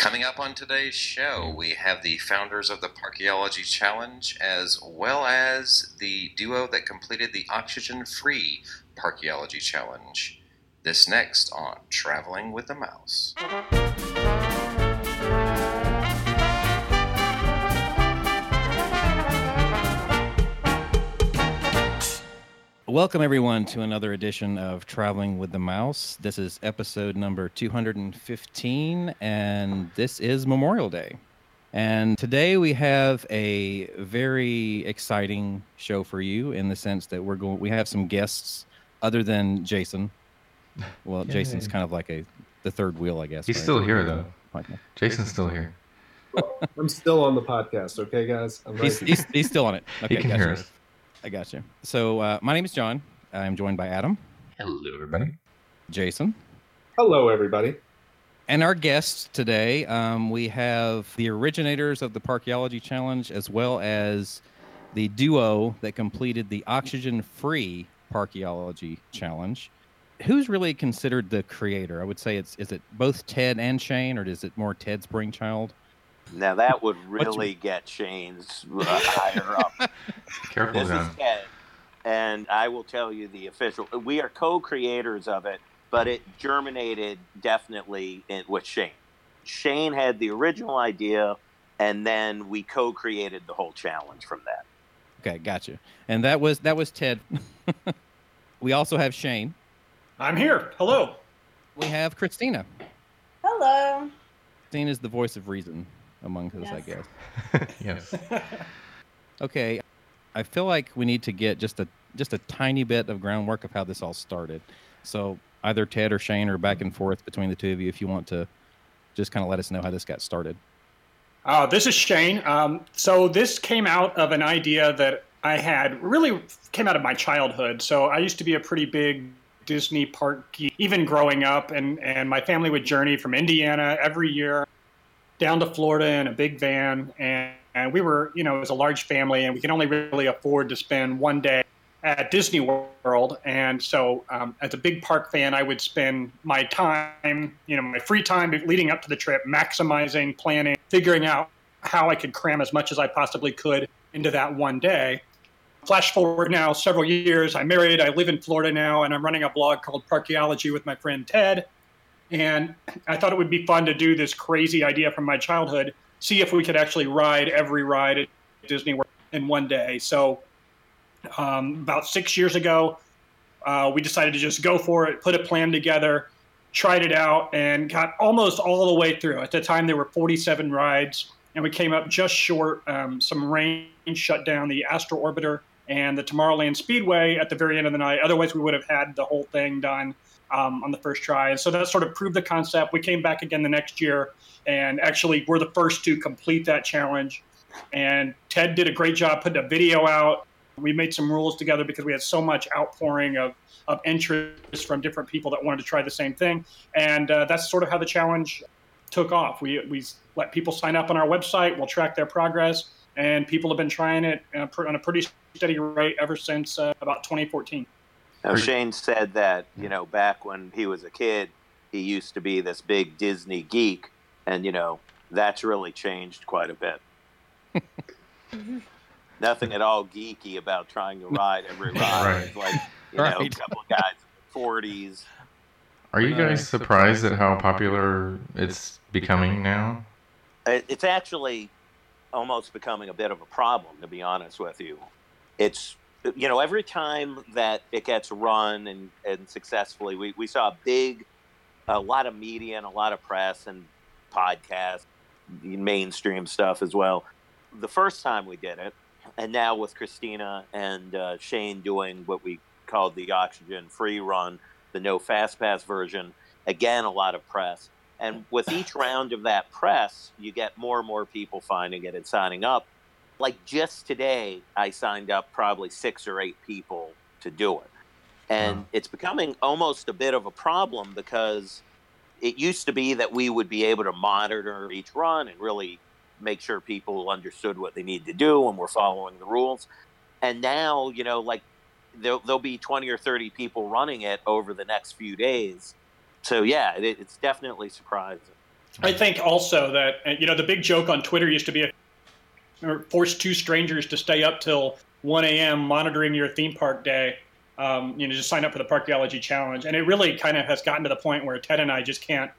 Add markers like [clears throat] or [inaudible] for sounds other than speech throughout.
Coming up on today's show, we have the founders of the Parkeology Challenge as well as the duo that completed the oxygen free Parkeology Challenge. This next on Traveling with the Mouse. Welcome, everyone, to another edition of Traveling with the Mouse. This is episode number 215, and this is Memorial Day. And today we have a very exciting show for you in the sense that we're going, we have some guests other than Jason. Well, [laughs] Yay. Jason's kind of like a the third wheel, I guess. He's right? still here though. [laughs] Okay. Jason's still here. I'm still on the podcast, okay, guys? I'm right He's, he's, he's still on it. Okay, he can gotcha. hear us. I got you. So, uh, my name is John. I'm joined by Adam, Hello, everybody. Jason, Hello, everybody. And our guests today, um, we have the originators of the Parkeology Challenge, as well as the duo that completed the oxygen-free Parkeology Challenge. Who's really considered the creator? I would say it's is it both Ted and Shane, or is it more Ted's brainchild? Now that would What's your- really get Shane's uh, higher up. [laughs] Careful, This John. is Ted, and I will tell you the official. We are co-creators of it, but it germinated definitely in, with Shane. Shane had the original idea, and then we co-created the whole challenge from that. Okay, gotcha. And that was that was Ted. [laughs] we also have Shane. I'm here. Hello. We have Kristina. Hello. Kristina is the voice of reason among us, I guess. [laughs] [laughs] yes. Okay, I feel like we need to get just a just a tiny bit of groundwork of how this all started. So either Ted or Shane or back and forth between the two of you, if you want to just kind of let us know how this got started. Uh, this is Shane. Um, so this came out of an idea that I had really came out of my childhood. So I used to be a pretty big Disney park geek, even growing up, and, and my family would journey from Indiana every year down to Florida in a big van. And, and we were, you know, it was a large family, and we could only really afford to spend one day at Disney World. And so, um, as a big park fan, I would spend my time, you know, my free time leading up to the trip, maximizing, planning, figuring out how I could cram as much as I possibly could into that one day. Flash forward now several years. I'm married. I live in Florida now, and I'm running a blog called Parkeology with my friend Ted. And I thought it would be fun to do this crazy idea from my childhood, see if we could actually ride every ride at Disney World in one day. So, um, about six years ago, uh, we decided to just go for it, put a plan together, tried it out, and got almost all the way through. At the time, there were 47 rides, and we came up just short. Um, some rain shut down the Astro Orbiter and the Tomorrowland Speedway at the very end of the night. Otherwise, we would have had the whole thing done um, on the first try. And so that sort of proved the concept. We came back again the next year, and actually, we're the first to complete that challenge. And Ted did a great job putting a video out. We made some rules together because we had so much outpouring of, of interest from different people that wanted to try the same thing. And uh, that's sort of how the challenge took off. We, we let people sign up on our website, we'll track their progress, and people have been trying it uh, on a pretty steady rate ever since uh, about 2014. Now, Shane said that, you know, back when he was a kid, he used to be this big Disney geek, and, you know, that's really changed quite a bit. [laughs] Nothing at all geeky about trying to [laughs] ride every ride. Right. Like, you know, a couple of guys in their 40s. Are you guys surprised at how popular it's becoming now? It's actually almost becoming a bit of a problem, to be honest with you. It's, you know, every time that it gets run and, and successfully, we, we saw a big, a lot of media and a lot of press and podcasts, mainstream stuff as well. The first time we did it, and now with Kristina and uh, Shane doing what we called the oxygen free run, the no fast pass version, again, a lot of press. And with each round of that press, you get more and more people finding it and signing up. Like just today, I signed up probably six or eight people to do it. And Wow. it's becoming almost a bit of a problem because it used to be that we would be able to monitor each run and really make sure people understood what they need to do and were following the rules. And now, you know, like there'll, there'll be 20 or 30 people running it over the next few days. So, yeah, it, it's definitely surprising. I think also that you know the big joke on Twitter used to be a, force two strangers to stay up till 1 a.m. monitoring your theme park day. Um, you know, just sign up for the Parkeology Challenge, and it really kind of has gotten to the point where Ted and I just can't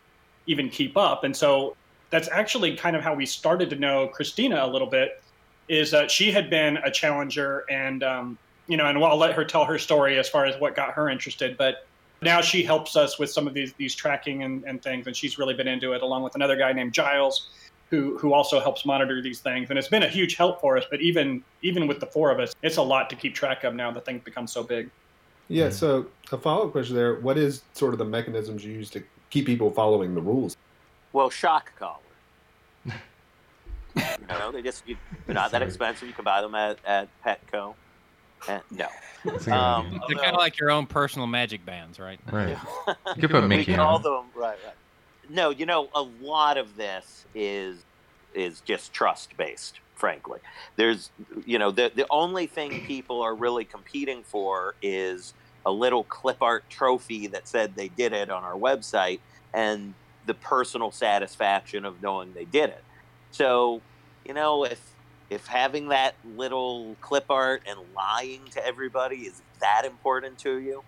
even keep up. And so that's actually kind of how we started to know Kristina a little bit. Is that she had been a challenger, and um, you know, and I'll let her tell her story as far as what got her interested, but now she helps us with some of these these tracking and, and things, and she's really been into it along with another guy named Giles, who who also helps monitor these things, and it's been a huge help for us. But even even with the four of us, it's a lot to keep track of now. The thing becomes so big. Yeah. So a follow up question there: What is sort of the mechanisms you use to keep people following the rules? Well, shock collar. [laughs] you know, they just you, they're not that expensive. You can buy them at at Petco. Uh, no. [laughs] Um, They're kind of like your own personal magic bands, right? Right. [laughs] you put Mickey all them, right, right. No, you know, a lot of this is is just trust based. Frankly, there's, you know, the the only thing people are really competing for is a little clip art trophy that said they did it on our website, and the personal satisfaction of knowing they did it. So, you know, if if having that little clip art and lying to everybody is that important to you,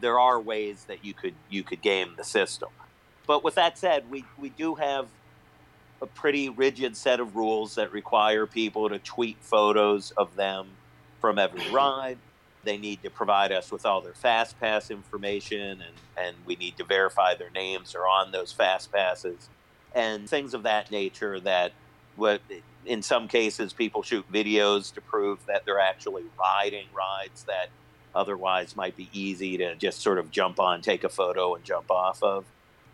there are ways that you could you could game the system. But with that said, we, we do have a pretty rigid set of rules that require people to tweet photos of them from every [laughs] ride. They need to provide us with all their fast pass information and, and we need to verify their names are on those fast passes and things of that nature that what in some cases, people shoot videos to prove that they're actually riding rides that otherwise might be easy to just sort of jump on, take a photo, and jump off of.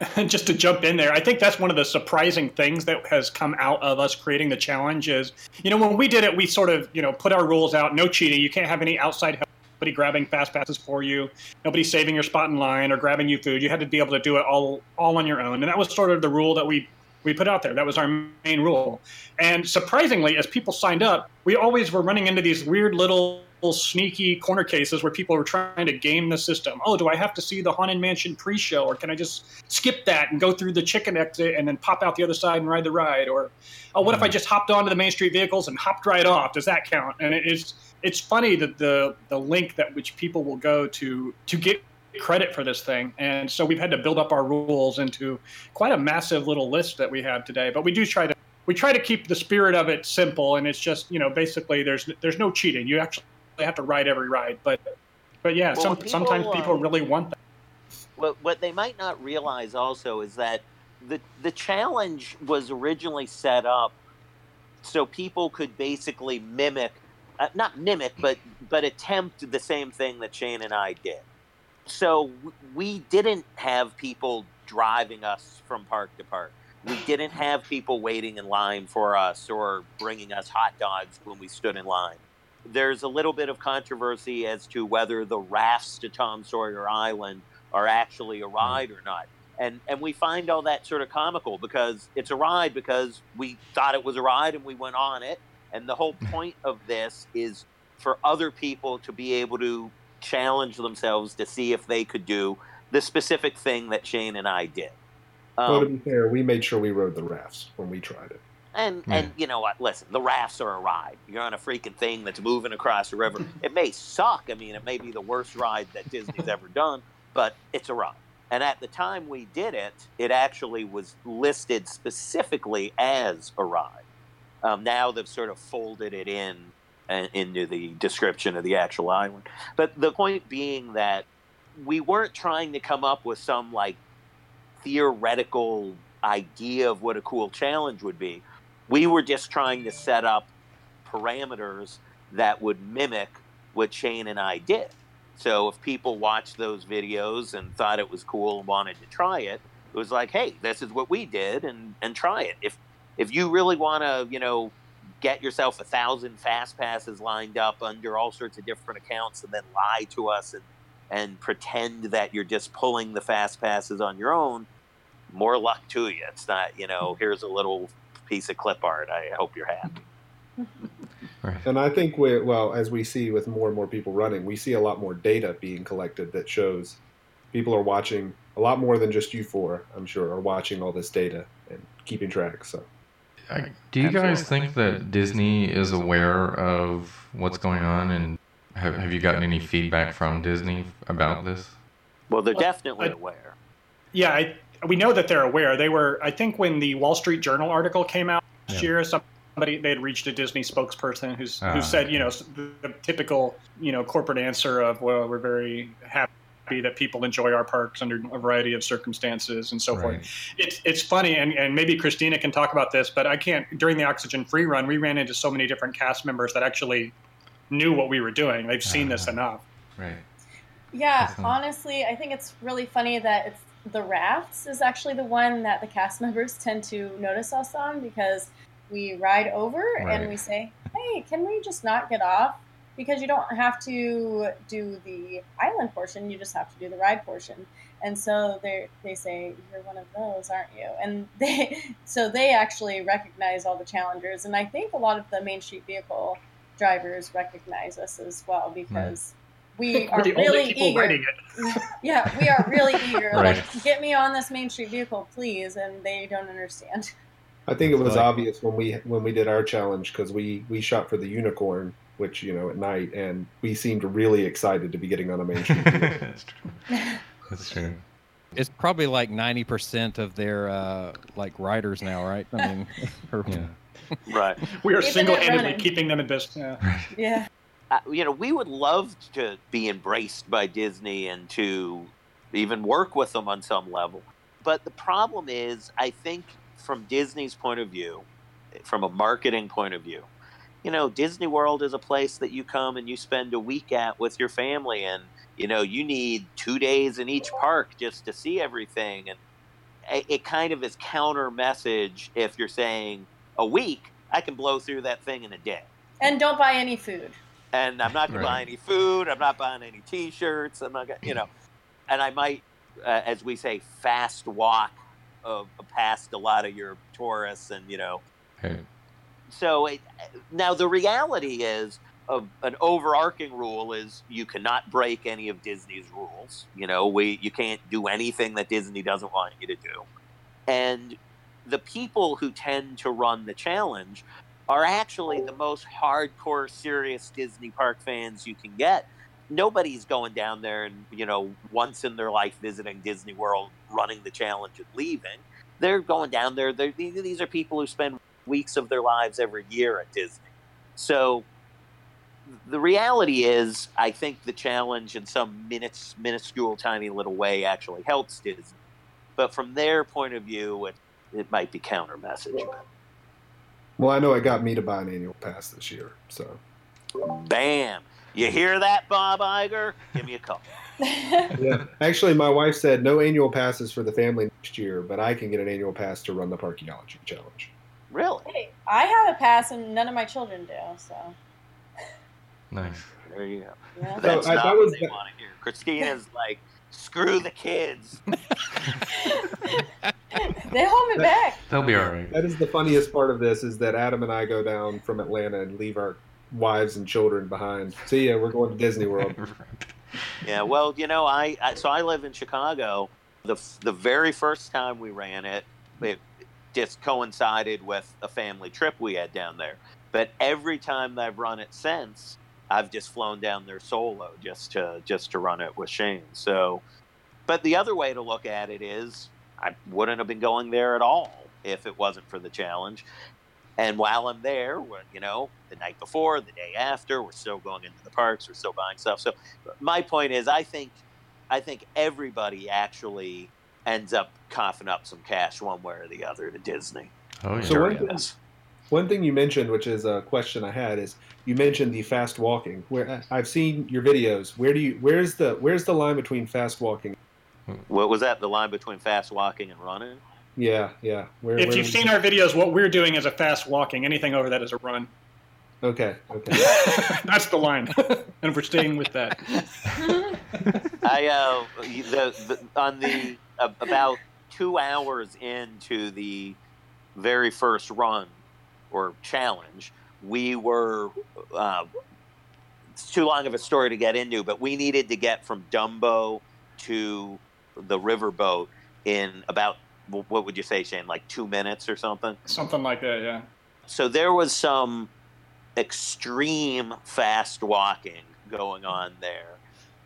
[laughs] just to jump in there, I think that's one of the surprising things that has come out of us creating the challenge is, you know, when we did it, we sort of, you know, put our rules out, no cheating. You can't have any outside help, nobody grabbing fast passes for you, nobody saving your spot in line or grabbing you food. You had to be able to do it all all on your own. And that was sort of the rule that we we put out there. That was our main rule. And surprisingly, as people signed up, we always were running into these weird little sneaky corner cases where people were trying to game the system. Oh, do I have to see the Haunted Mansion pre-show, or can I just skip that and go through the chicken exit and then pop out the other side and ride the ride? Or, oh, what if I mm. just hopped onto the Main Street vehicles and hopped right off? Does that count? And it's it's funny that the the link that which people will go to to get credit for this thing. And so we've had to build up our rules into quite a massive little list that we have today. But we do try to we try to keep the spirit of it simple and it's just, you know, basically there's there's no cheating. You actually have to ride every ride. But but yeah, well, some, people, sometimes people really want that. What what they might not realize also is that the the challenge was originally set up so people could basically mimic uh, not mimic but but attempt the same thing that Shane and I did so we didn't have people driving us from park to park. We didn't have people waiting in line for us or bringing us hot dogs when we stood in line. There's a little bit of controversy as to whether the rafts to Tom Sawyer Island are actually a ride or not. And and we find all that sort of comical because it's a ride because we thought it was a ride and we went on it. And the whole [laughs] point of this is for other people to be able to challenge themselves to see if they could do the specific thing that Shane and I did. Um, well, to be fair, we made sure we rode the rafts when we tried it. And and you know what? Listen, the rafts are a ride. You're on a freaking thing that's moving across a river. [laughs] It may suck. I mean, it may be the worst ride that Disney's ever done, but it's a ride. And at the time we did it, it actually was listed specifically as a ride. Um, now they've sort of folded it in into the description of the actual island. But the point being that we weren't trying to come up with some like theoretical idea of what a cool challenge would be. We were just trying to set up parameters that would mimic what Shane and I did. So if people watched those videos and thought it was cool and wanted to try it, it was like, hey, this is what we did and, and try it. If if you really want to, you know, get yourself a thousand fast passes lined up under all sorts of different accounts and then lie to us and and pretend that you're just pulling the fast passes on your own more luck to you it's not you know here's a little piece of clip art i hope you're happy and i think we well as we see with more and more people running we see a lot more data being collected that shows people are watching a lot more than just you four i'm sure are watching all this data and keeping track. So. I, do you guys think that Disney is aware of what's going on, and have, have you gotten any feedback from Disney about this? Well, they're definitely aware. Yeah, I, we know that they're aware. They were, I think, when the Wall Street Journal article came out last yeah. year, somebody they had reached a Disney spokesperson who's uh, who ah. said, you know, the, the typical, you know, corporate answer of, well, we're very happy that people enjoy our parks under a variety of circumstances and so right. forth. It's it's funny, and, and maybe Kristina can talk about this, but I can't. During the oxygen free run, we ran into so many different cast members that actually knew what we were doing. They've seen uh, this ah. enough. Right. Yeah, honestly, I think it's really funny that it's the rafts is actually the one that the cast [laughs] members tend to notice us on because we ride over right. and we say, "Hey, can we just not get off?" because you don't have to do the island portion you just have to do the ride portion and so they they say you're one of those aren't you and [laughs] they so they actually recognize all the challengers and i think a lot of the main street vehicle drivers recognize us as well because we [laughs] are really eager [laughs] yeah we are really eager right. like get me on this main street vehicle please and they don't understand i think it was obvious when we when we did our challenge because we we shot for the unicorn which you know at night, and we seemed really excited to be getting on a main street. [laughs] That's true. That's true. It's probably like ninety percent of their uh, like riders now, right? I mean, yeah. right. We are single-handedly keeping them in business. Yeah. yeah. You know, we would love to be embraced by Disney and to even work with them on some level. But the problem is, I think from Disney's point of view, from a marketing point of view, you know, Disney World is a place that you come and you spend a week at with your family, and you know, you need two days in each park just to see everything, and it kind of is counter message if you're saying a week, I can blow through that thing in a day, and don't buy any food, and I'm not going right. to buy any food, I'm not buying any T-shirts, I'm not, gonna, you know, and I might, uh, as we say, fast walk uh, past a lot of your tourists, and you know. Hey so it, now the reality is of an overarching rule is you cannot break any of Disney's rules. You know, we you can't do anything that Disney doesn't want you to do. And the people who tend to run the challenge are actually the most hardcore serious Disney park fans you can get. Nobody's going down there and, you know, once in their life visiting Disney World, running the challenge and leaving. They're going down there. They're, these are people who spend weeks of their lives every year at Disney. So the reality is, I think the challenge in some minutes, minuscule, tiny little way actually helps Disney. But from their point of view, it, it might be counter message. Well, I know it got me to buy an annual pass this year, so. Bam! You hear that, Bob Iger? Give me a call. [laughs] yeah, actually, my wife said no annual passes for the family next year, but I can get an annual pass to run the Parkeology Challenge. Really? Hey, I have a pass and none of my children do. So. Nice. There you go. Yeah. That's so, not what they want to hear. Kristina's like, screw the kids. [laughs] [laughs] [laughs] they hold me back. They'll be all right. That is the funniest part of this is that Adam and I go down from Atlanta and leave our wives and children behind. See ya, we're going to Disney World. [laughs] yeah, well, you know, I, I so I live in Chicago. The the very first time we ran it, it just coincided with a family trip we had down there. But every time I've run it since, I've just flown down there solo just to just to run it with Shane. So, but the other way to look at it is I wouldn't have been going there at all if it wasn't for the challenge. And while I'm there, you know, the night before, the day after, we're still going into the parks, we're still buying stuff. So, my point is, I think, I think everybody actually ends up coughing up some cash one way or the other to Disney. Oh, yeah. So one thing, one thing you mentioned, which is a question I had, is you mentioned the fast walking. Where I've seen your videos. Where do you? Where's the? Where's the line between fast walking? What was that? The line between fast walking and running? Yeah, yeah. Where, if where you've seen our videos, what we're doing is a fast walking. Anything over that is a run. Okay. Okay. [laughs] That's the line, and we're staying with that. [laughs] I uh, the, the on the about two hours into the very first run or challenge, we were. Uh, it's too long of a story to get into, but we needed to get from Dumbo to the riverboat in about what would you say, Shane? Like two minutes or something? Something like that, yeah. So there was some extreme fast walking going on there.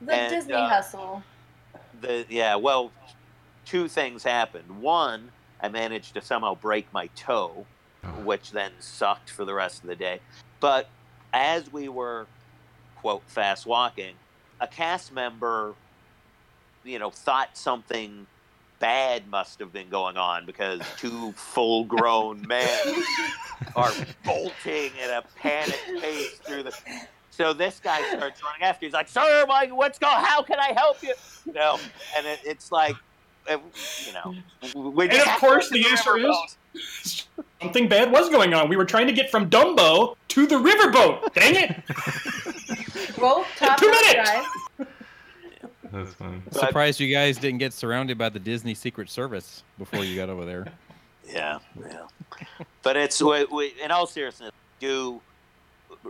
The and, Disney uh, hustle. The yeah, well, two things happened. One, I managed to somehow break my toe, which then sucked for the rest of the day. But as we were quote fast walking, a cast member, you know, thought something bad must have been going on because two full grown men are bolting at a panic pace through the. So this guy starts running after. He's like, "Sir, what's going? How can I help you?" You know, and it, it's like, uh, you know, and of course the answer is [laughs] something bad was going on. We were trying to get from Dumbo to the riverboat. Dang it! Well, two minutes. That's funny. Surprised you guys didn't get surrounded by the Disney Secret Service before you got over there. [laughs] Yeah, yeah. but it's we, we, in all seriousness, do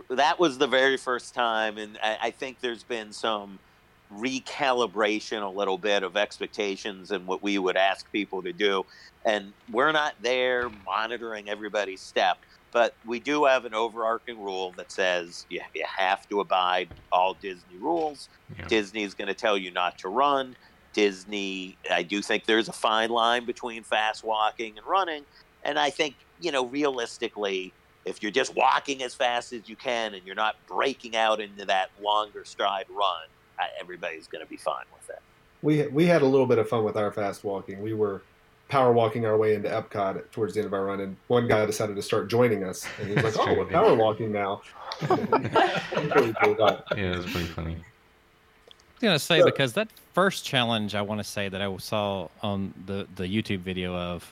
that was the very first time, and I, I think there's been some recalibration a little bit of expectations and what we would ask people to do. And we're not there monitoring everybody's step, but we do have an overarching rule that says you, you have to abide all Disney rules. Yeah. Disney is going to tell you not to run. Disney, I do think there's a fine line between fast walking and running. And I think, you know, realistically, if you're just walking as fast as you can and you're not breaking out into that longer stride run, everybody's going to be fine with it. We we had a little bit of fun with our fast walking. We were power walking our way into Epcot towards the end of our run, and one guy decided to start joining us, and he's like, "Oh, we're power walking now." [laughs] yeah, it's pretty funny. I was gonna say because that first challenge I want to say that I saw on the the YouTube video of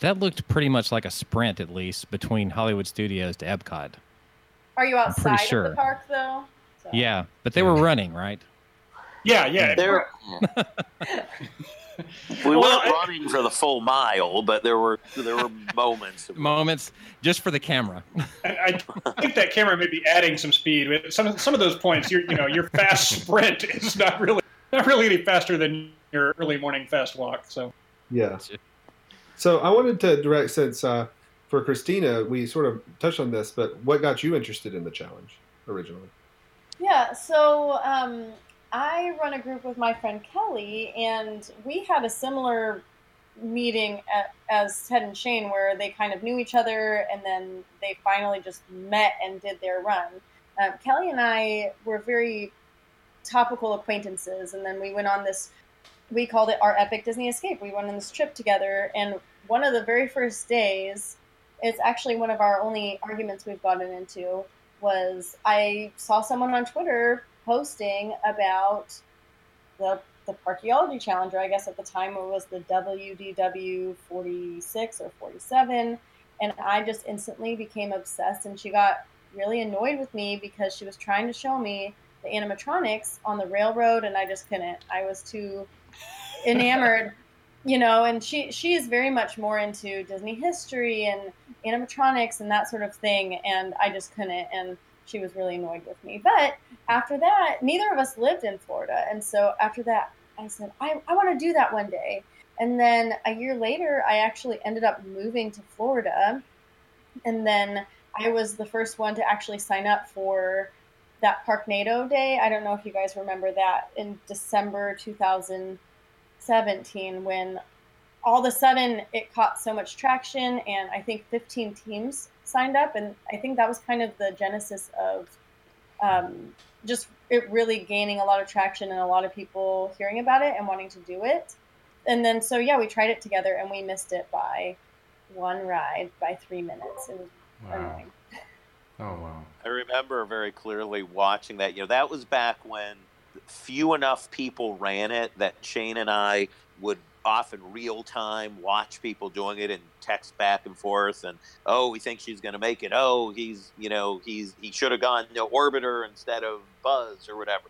that looked pretty much like a sprint at least between Hollywood Studios to Epcot. Are you outside sure. of the park though? So. Yeah, but they were running, right? Yeah, yeah. There, [laughs] we weren't running for the full mile, but there were there were moments. moments just for the camera. I, I, think that camera may be adding some speed. Some some of those points, your you know your fast [laughs] sprint is not really not really any faster than your early morning fast walk. So yeah. So I wanted to direct since uh, for Kristina, we sort of touched on this, but what got you interested in the challenge originally? Yeah, so um, I run a group with my friend Kelly, and we had a similar meeting at, as Ted and Shane, where they kind of knew each other, and then they finally just met and did their run. Um, Kelly and I were very topical acquaintances, and then we went on this. We called it our epic Disney escape. We went on this trip together, and one of the very first days, it's actually one of our only arguments we've gotten into. Was I saw someone on Twitter posting about the the Parkeology Challenger. I guess at the time it was the WDW 46 or 47. And I just instantly became obsessed. And she got really annoyed with me because she was trying to show me the animatronics on the railroad. And I just couldn't. I was too enamored, [laughs] you know. And she, she is very much more into Disney history and animatronics and that sort of thing. And I just couldn't. And she was really annoyed with me. But after that, neither of us lived in Florida. And so after that, I said, I, I want to do that one day. And then a year later, I actually ended up moving to Florida. And then I was the first one to actually sign up for that Park Parknado Day. I don't know if you guys remember that in December 2017 when all of a sudden it caught so much traction and I think 15 teams signed up, and I think that was kind of the genesis of um, just it really gaining a lot of traction and a lot of people hearing about it and wanting to do it. And then so yeah, we tried it together and we missed it by one ride by three minutes. It was wow. annoying. Oh wow! I remember very clearly watching that. You know, that was back when few enough people ran it that Shane and I would often real time watch people doing it and text back and forth and oh we think she's going to make it. Oh he's you know he's he should have gone know, orbiter instead of buzz or whatever.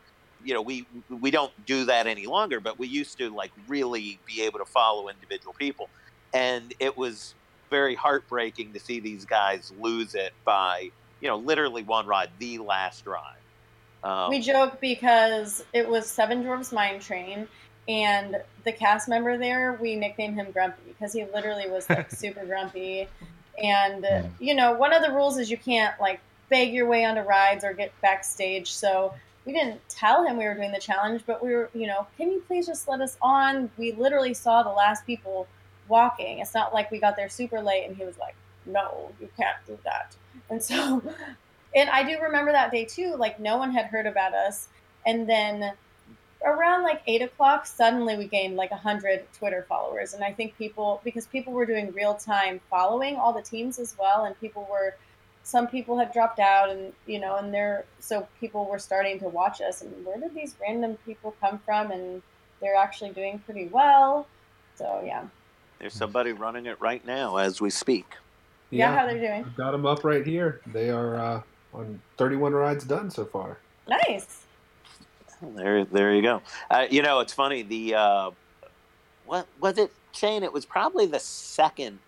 You know we we don't do that any longer but we used to like really be able to follow individual people. And it was very heartbreaking to see these guys lose it by you know literally one ride the last ride. Um, we joke because it was seven dwarfs mine train and the cast member there, we nicknamed him Grumpy because he literally was like [laughs] super grumpy. And uh, you know, one of the rules is you can't like beg your way onto rides or get backstage. So we didn't tell him we were doing the challenge, but we were, you know, can you please just let us on? We literally saw the last people walking. It's not like we got there super late and he was like, no, you can't do that. And so, [laughs] and I do remember that day too, like no one had heard about us. And then around like eight o'clock, suddenly we gained like a hundred Twitter followers. And I think people, because people were doing real time following all the teams as well, and people were, some people had dropped out, and you know, and they're so people were starting to watch us. And where did these random people come from? And they're actually doing pretty well. So yeah. There's somebody running it right now as we speak. Yeah, yeah how they're doing. I've got them up right here. They are uh, on 31 rides done so far. Nice. [laughs] There, there you go. Uh, you know, it's funny. The uh, what was it, Shane? It was probably the second.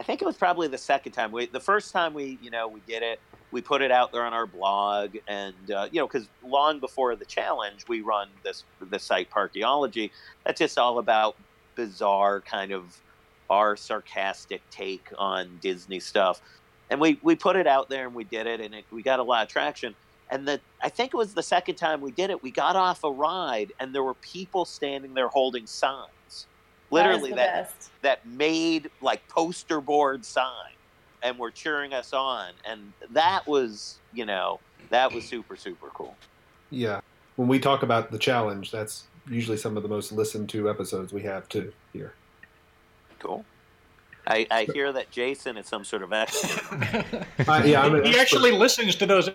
I think it was probably the second time. We the first time we, you know, we did it. We put it out there on our blog, and uh, you know, because long before the challenge, we run this the site Parkeology. That's just all about bizarre kind of our sarcastic take on Disney stuff. And we, we put it out there and we did it, and it, we got a lot of traction and the I think it was the second time we did it. We got off a ride, and there were people standing there holding signs, literally that that, that made like poster board sign, and were cheering us on, and that was you know that was super super cool. Yeah, when we talk about the challenge, that's usually some of the most listened to episodes we have too here. Cool. I, I hear that Jason is some sort of expert. [laughs] uh, yeah, he expert. actually listens to those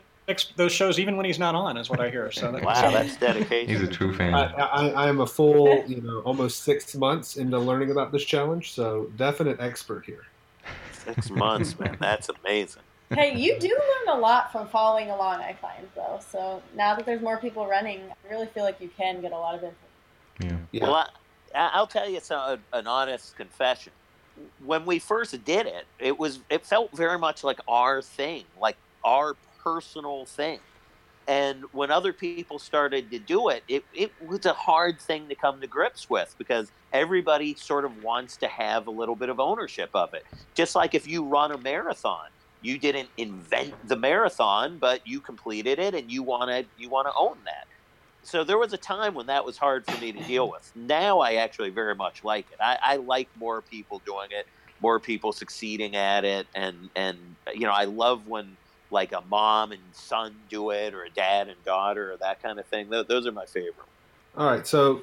those shows even when he's not on, is what I hear. So wow, that's dedication. He's a true fan. I, I, I, am a full, you know, almost six months into learning about this challenge, so definite expert here. Six months, man, that's amazing. Hey, you do learn a lot from following along. I find though, so now that there's more people running, I really feel like you can get a lot of info. Yeah. yeah. Well, I, will tell you some, an honest confession. When we first did it, it was it felt very much like our thing, like our personal thing. And when other people started to do it, it, it was a hard thing to come to grips with because everybody sort of wants to have a little bit of ownership of it. Just like if you run a marathon, you didn't invent the marathon, but you completed it and you want to you want to own that. So there was a time when that was hard for me to deal with. [clears throat] Now I actually very much like it. I, I like more people doing it, more people succeeding at it, and and you know I love when like a mom and son do it, or a dad and daughter, or that kind of thing. Those are my favorite. All right, so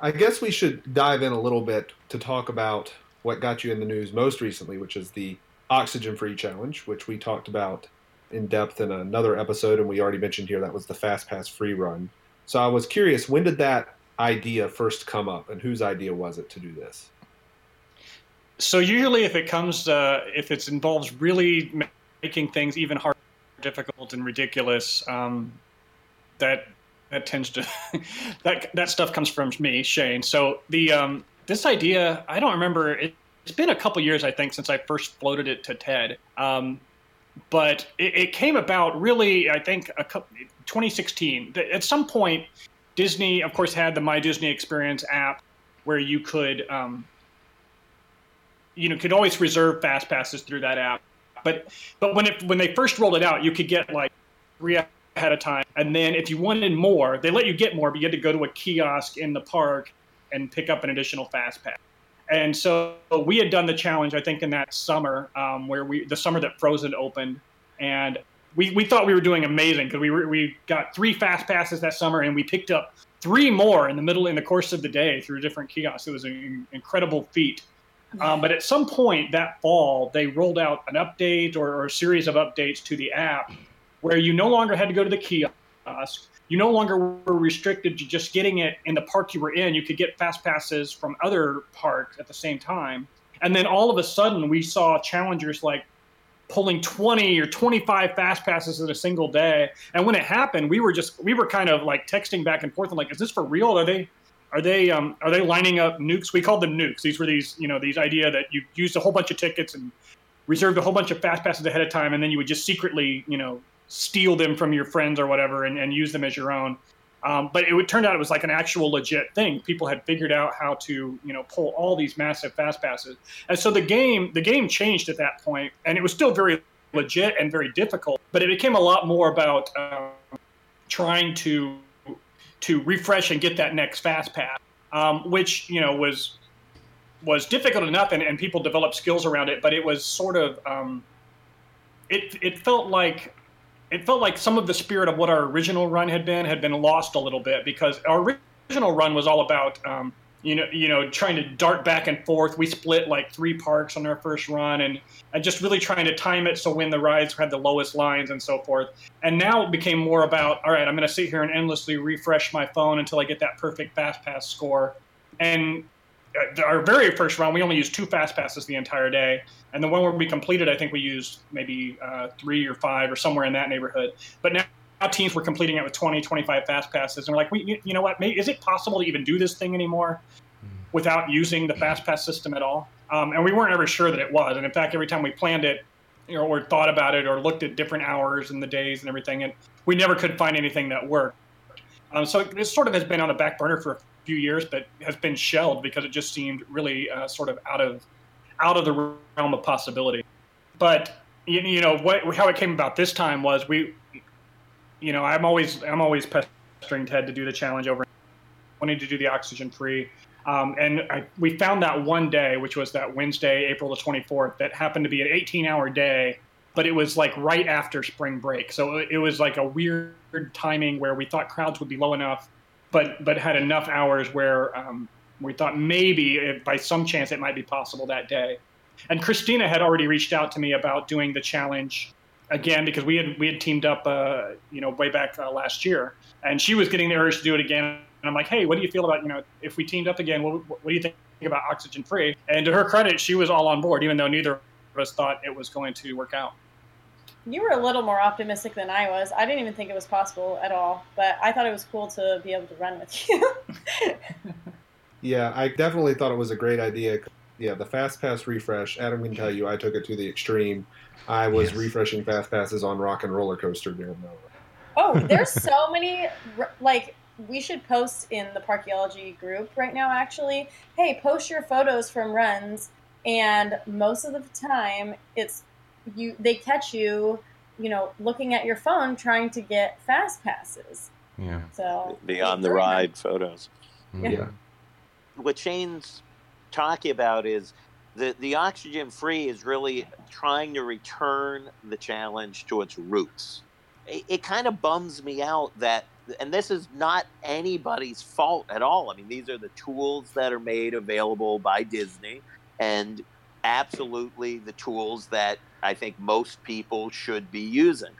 I guess we should dive in a little bit to talk about what got you in the news most recently, which is the oxygen free challenge, which we talked about in depth in another episode, and we already mentioned here that was the fast pass free run. So I was curious, when did that idea first come up, and whose idea was it to do this? So usually, if it comes, uh, if it involves really making things even harder difficult and ridiculous. Um, that that tends to [laughs] that that stuff comes from me, Shane. So the um, this idea, I don't remember. It, has been a couple years, I think, since I first floated it to Ted. Um, but it, it, came about really, I think, a couple, 2016. At some point, Disney, of course, had the My Disney Experience app where you could, um, you know, could always reserve fast passes through that app. But but when it when they first rolled it out, you could get like three ahead of time, and then if you wanted more, they let you get more, but you had to go to a kiosk in the park and pick up an additional fast pass. And so we had done the challenge, I think, in that summer um, where we the summer that Frozen opened, and we, we thought we were doing amazing because we were, we got three fast passes that summer, and we picked up three more in the middle in the course of the day through different kiosks. It was an incredible feat. Um, but at some point that fall, they rolled out an update or, or, a series of updates to the app where you no longer had to go to the kiosk. You no longer were restricted to just getting it in the park you were in. You could get fast passes from other parks at the same time. And then all of a sudden, we saw challengers like pulling 20 or 25 fast passes in a single day. And when it happened, we were just, we were kind of like texting back and forth and like, is this for real? Are they, are they um, are they lining up nukes? We called them nukes. These were these you know these idea that you used a whole bunch of tickets and reserved a whole bunch of fast passes ahead of time, and then you would just secretly you know steal them from your friends or whatever and, and use them as your own. Um, but it would, turned out it was like an actual legit thing. People had figured out how to, you know, pull all these massive fast passes, and so the game the game changed at that point, and it was still very legit and very difficult. But it became a lot more about um, trying to to refresh and get that next fast pass, um, which you know was was difficult enough, and, and people developed skills around it. But it was sort of um, it it felt like it felt like some of the spirit of what our original run had been had been lost a little bit because our original run was all about um, you know you know trying to dart back and forth. We split like three parks on our first run and and just really trying to time it so when the rides had the lowest lines and so forth. And now it became more about all right, I'm going to sit here and endlessly refresh my phone until I get that perfect fast pass score. And uh, our very first run, we only used two fast passes the entire day, and the one where we completed, I think we used maybe uh, three or five or somewhere in that neighborhood. But now teams were completing it with 20, 25 fast passes, and we're like, we, you know what? Maybe, is it possible to even do this thing anymore without using the fast pass system at all? Um, and we weren't ever sure that it was. And in fact, every time we planned it, you know, or thought about it, or looked at different hours and the days and everything, and we never could find anything that worked. Um, so it, it sort of has been on the back burner for a few years, but has been shelved because it just seemed really uh, sort of out of out of the realm of possibility. But you, you know what? How it came about this time was we, you know, I'm always I'm always pestering Ted to do the challenge over, wanting to do the oxygen free. Um, and I, we found that one day, which was that Wednesday, April the 24th, that happened to be an 18 hour day, but it was like right after spring break. So it was like a weird timing where we thought crowds would be low enough but but had enough hours where um, we thought maybe by some chance it might be possible that day. And Kristina had already reached out to me about doing the challenge again because we had we had teamed up uh, you know way back uh, last year, and she was getting the urge to do it again. And I'm like, hey, what do you feel about you know if we teamed up again? What, what do you think about oxygen free? And to her credit, she was all on board, even though neither of us thought it was going to work out. You were a little more optimistic than I was. I didn't even think it was possible at all, but I thought it was cool to be able to run with you. [laughs] yeah, I definitely thought it was a great idea. Yeah, the fast pass refresh. Adam can tell you, I took it to the extreme. I was yes. refreshing fast passes on Rock and Roller Coaster during that. Oh, [laughs] there's so many like we should post in the Parkeology group right now. Actually, hey, post your photos from runs, and most of the time it's you they catch you, you know, looking at your phone trying to get fast passes. Yeah. So beyond the ride photos. Mm. Yeah. yeah. What Shane's talking about is the the oxygen free is really trying to return the challenge to its roots. It, it kind of bums me out that and this is not anybody's fault at all. I mean, these are the tools that are made available by Disney and absolutely the tools that I think most people should be using.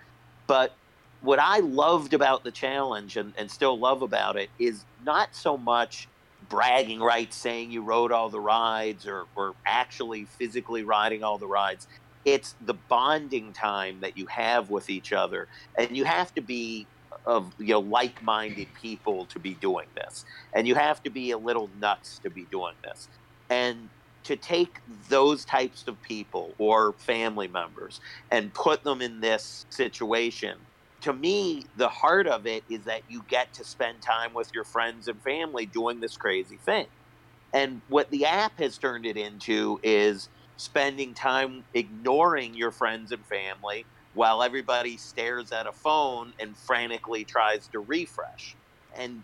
But what I loved about the challenge and, and still love about it is not so much bragging rights saying you rode all the rides or, or actually physically riding all the rides. It's the bonding time that you have with each other. And you have to be of you know like-minded people to be doing this and you have to be a little nuts to be doing this and to take those types of people or family members and put them in this situation to me the heart of it is that you get to spend time with your friends and family doing this crazy thing and what the app has turned it into is spending time ignoring your friends and family while everybody stares at a phone and frantically tries to refresh and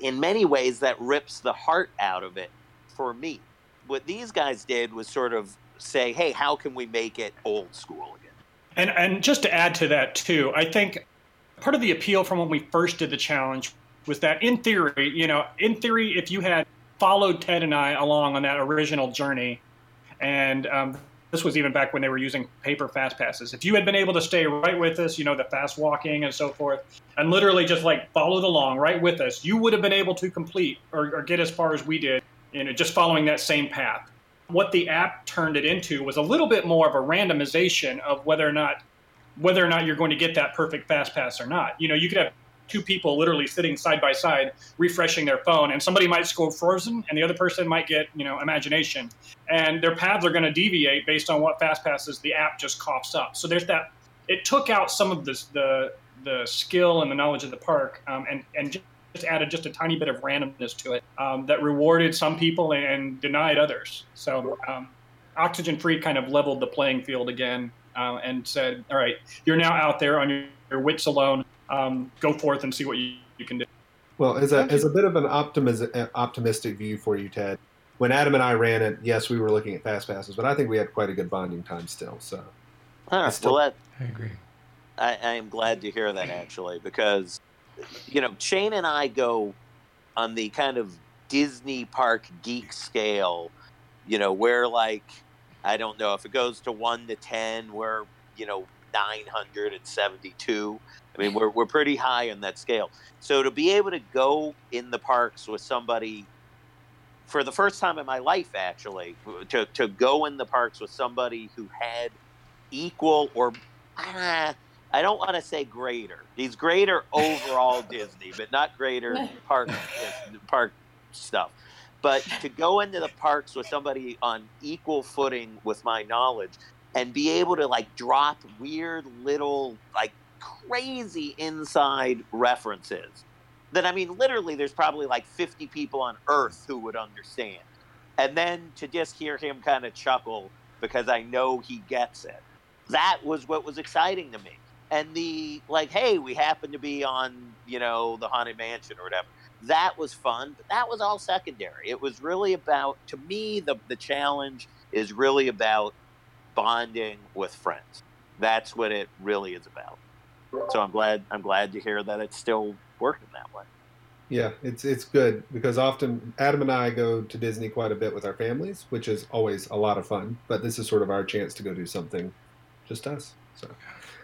in many ways that rips the heart out of it for me what these guys did was sort of say, hey, how can we make it old school again? And and just to add to that too, I think part of the appeal from when we first did the challenge was that in theory, you know, in theory, if you had followed Ted and I along on that original journey, and um, this was even back when they were using paper fast passes. If you had been able to stay right with us, you know, the fast walking and so forth, and literally just like followed along right with us, you would have been able to complete or, or get as far as we did you know, just following that same path. What the app turned it into was a little bit more of a randomization of whether or not whether or not you're going to get that perfect fast pass or not. You know, you could have two people literally sitting side by side refreshing their phone and somebody might score frozen and the other person might get you know imagination and their paths are going to deviate based on what fast passes the app just coughs up so there's that it took out some of this the the skill and the knowledge of the park um, and and added just a tiny bit of randomness to it um, that rewarded some people and denied others. So um, Oxygen Free kind of leveled the playing field again uh, and said, "All right, you're now out there on your, your wits alone. Um, go forth and see what you, you can do." Well, as a as a bit of an optimism, optimistic view for you, Ted. When Adam and I ran it, yes, we were looking at fast passes, but I think we had quite a good bonding time still. So, huh, still, well, that, I agree. I, I am glad to hear that actually, because you know, Shane and I go on the kind of Disney park geek scale. You know, where like I don't know if it goes to one to ten, we're you know nine hundred and seventy-two. I mean, we're we're pretty high on that scale. So to be able to go in the parks with somebody for the first time in my life, actually, to to go in the parks with somebody who had equal or uh, I don't want to say greater. He's greater overall [laughs] Disney, but not greater park park stuff. But to go into the parks with somebody on equal footing with my knowledge and be able to like drop weird little like crazy inside references that I mean literally there's probably like 50 people on earth who would understand. And then to just hear him kind of chuckle because I know he gets it. That was what was exciting to me and the like hey we happen to be on you know the haunted mansion or whatever. That was fun but that was all secondary. It was really about to me the the challenge is really about bonding with friends. That's what it really is about. So i'm glad i'm glad to hear that it's still working that way. Yeah it's it's good because often adam and i go to disney quite a bit with our families which is always a lot of fun but this is sort of our chance to go do something just us so.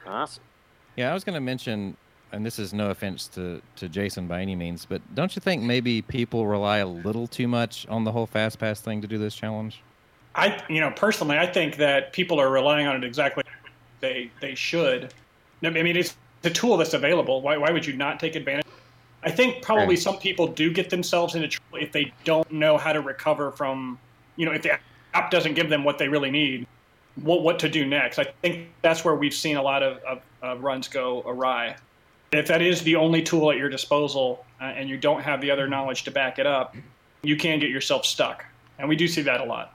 Awesome yeah, I was going to mention, and this is no offense to, to Jason by any means, but don't you think maybe people rely a little too much on the whole fast pass thing to do this challenge? I, you know, personally, I think that people are relying on it exactly they they should. I mean, it's a tool that's available. Why why would you not take advantage? I think probably right. some people do get themselves into trouble if they don't know how to recover from, you know, if the app doesn't give them what they really need what, what to do next. I think that's where we've seen a lot of, of, of runs go awry. If that is the only tool at your disposal uh, and you don't have the other knowledge to back it up, you can get yourself stuck. And we do see that a lot.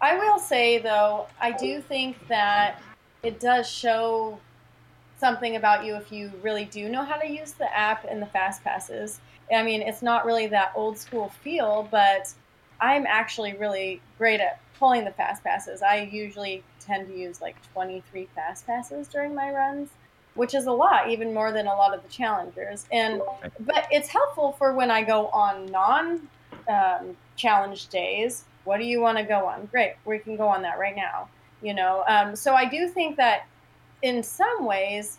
I will say, though, I do think that it does show something about you if you really do know how to use the app and the fast passes. I mean, it's not really that old school feel, but I'm actually really great at pulling the fast passes. I usually tend to use like 23 fast passes during my runs, which is a lot, even more than a lot of the challengers. And but it's helpful for when I go on non um, challenge days. What do you want to go on? Great, we can go on that right now. You know, um, so I do think that in some ways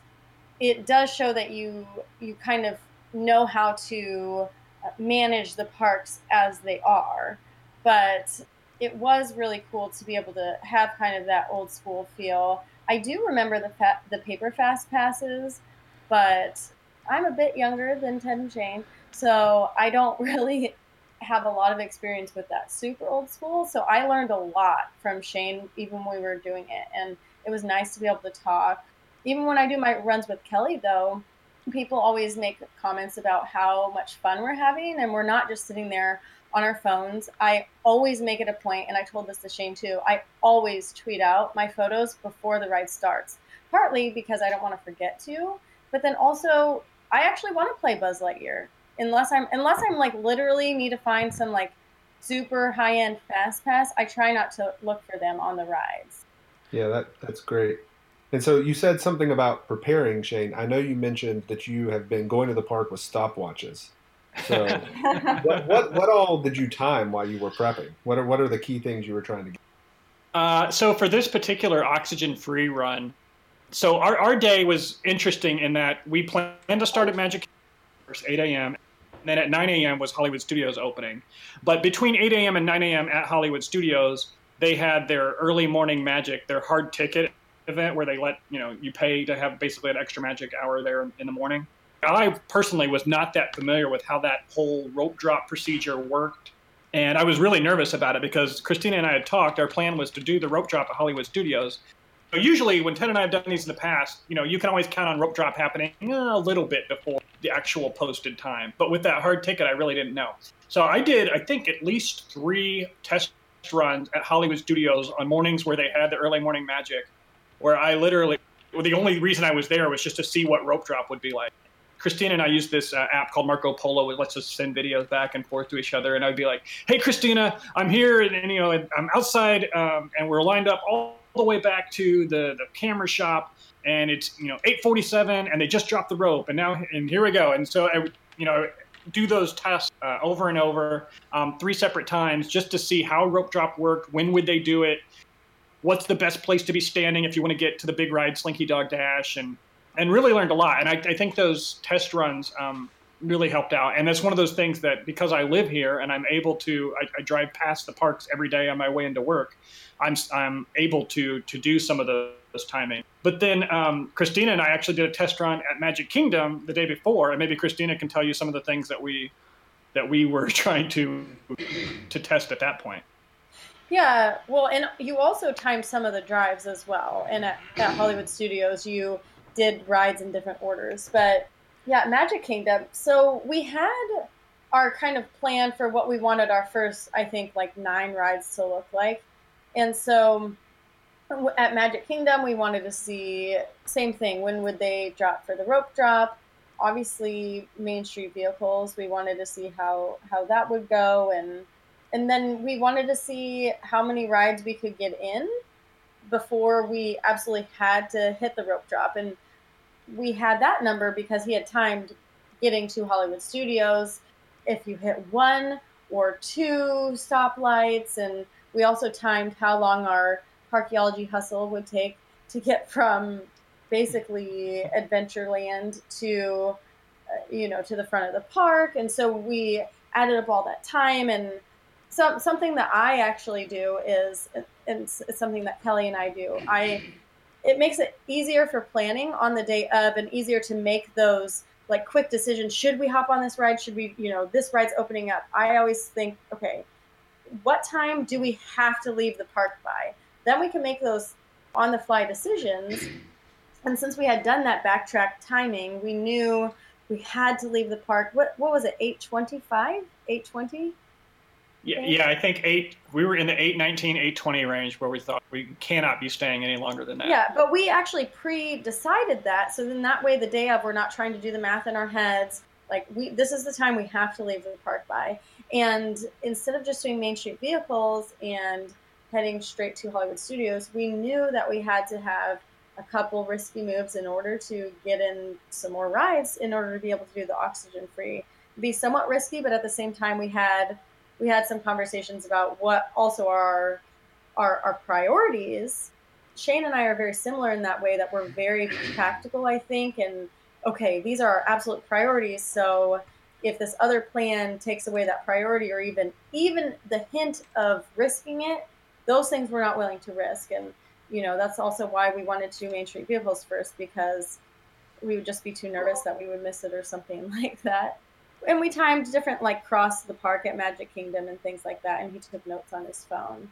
it does show that you you kind of know how to uh, manage the parks as they are but it was really cool to be able to have kind of that old school feel. I do remember the fa- the paper fast passes, but I'm a bit younger than Ted and Shane, so I don't [laughs] really have a lot of experience with that super old school. So I learned a lot from Shane even when we were doing it, and it was nice to be able to talk. Even when I do my runs with Kelly, though, people always make comments about how much fun we're having, and we're not just sitting there on our phones. I always make it a point, and I told this to Shane too. I always tweet out my photos before the ride starts, partly because I don't want to forget to, but then also I actually want to play Buzz Lightyear unless I'm unless I'm like literally need to find some like super high end fast pass. I try not to look for them on the rides. Yeah, that that's great. And so you said something about preparing, Shane. I know you mentioned that you have been going to the park with stopwatches. So, [laughs] what, what, what all did you time while you were prepping? What are what are the key things you were trying to get? Uh, so for this particular oxygen free run, so our, our day was interesting in that we planned to start at Magic first 8 a.m. And then at 9 a.m. was Hollywood Studios opening. But between 8 a.m. and 9 a.m. at Hollywood Studios, they had their early morning magic, their hard ticket event where they let you know you pay to have basically an extra magic hour there in the morning. I personally was not that familiar with how that whole rope drop procedure worked. And I was really nervous about it because Kristina and I had talked. Our plan was to do the rope drop at Hollywood Studios. usually when Ted and I have done these in the past, you know, you can always count on rope drop happening a little bit before the actual posted time. But with that hard ticket, I really didn't know. So I did, I think, at least three test runs at Hollywood Studios on mornings where they had the early morning magic, where I literally, well, the only reason I was there was just to see what rope drop would be like. Kristina and I use this uh, app called Marco Polo. It lets us send videos back and forth to each other. And I'd be like, "Hey, Kristina, I'm here, and, and you know, I'm outside, um, and we're lined up all the way back to the the camera shop, and it's you know 8:47, and they just dropped the rope, and now and here we go. And so I, you know, do those tests uh, over and over, um, three separate times, just to see how rope drop worked. When would they do it? What's the best place to be standing if you want to get to the big ride, Slinky Dog Dash, and and really learned a lot. And I, I think those test runs um, really helped out. And that's one of those things that because I live here and I'm able to, I, I, drive past the parks every day on my way into work. I'm I'm able to to do some of those, timing. But then um, Kristina and I actually did a test run at Magic Kingdom the day before, and maybe Kristina can tell you some of the things that we that we were [laughs] trying to to test at that point. Yeah, well, and you also timed some of the drives as well. And at, at Hollywood Studios, you did rides in different orders. But yeah, Magic Kingdom. So we had our kind of plan for what we wanted our first, I think, like nine rides to look like. And so at Magic Kingdom, we wanted to see same thing. When would they drop for the rope drop? Obviously, Main Street vehicles. We wanted to see how how that would go, and and then we wanted to see how many rides we could get in before we absolutely had to hit the rope drop. And we had that number because he had timed getting to Hollywood Studios. If you hit one or two stoplights, and we also timed how long our Parkeology hustle would take to get from basically Adventureland to, uh, you know, to the front of the park. And so we added up all that time and so, something that I actually do is, and it's something that Kelly and I do. I it makes it easier for planning on the day of, and easier to make those like quick decisions. Should we hop on this ride? Should we, you know, this ride's opening up? I always think, okay, what time do we have to leave the park by? Then we can make those on the fly decisions. And since we had done that backtrack timing, we knew we had to leave the park. What what was it? Eight twenty five? Eight twenty? Yeah, yeah, I think eight. We were in the 819, 820 range where we thought we cannot be staying any longer than that. Yeah, but we actually pre-decided that, so then that way, the day of, we're not trying to do the math in our heads. Like we, this is the time we have to leave the park by, and instead of just doing Main Street vehicles and heading straight to Hollywood Studios, we knew that we had to have a couple risky moves in order to get in some more rides in order to be able to do the oxygen free. Be somewhat risky, but at the same time, we had we had some conversations about what also are our, our priorities. Shane and I are very similar in that way that we're very practical, I think, and okay, these are our absolute priorities. So if this other plan takes away that priority or even even the hint of risking it, those things we're not willing to risk. And you know, that's also why we wanted to do Main Street vehicles first because we would just be too nervous that we would miss it or something [laughs] like that and we timed different like cross the park at Magic Kingdom and things like that, and he took notes on his phone.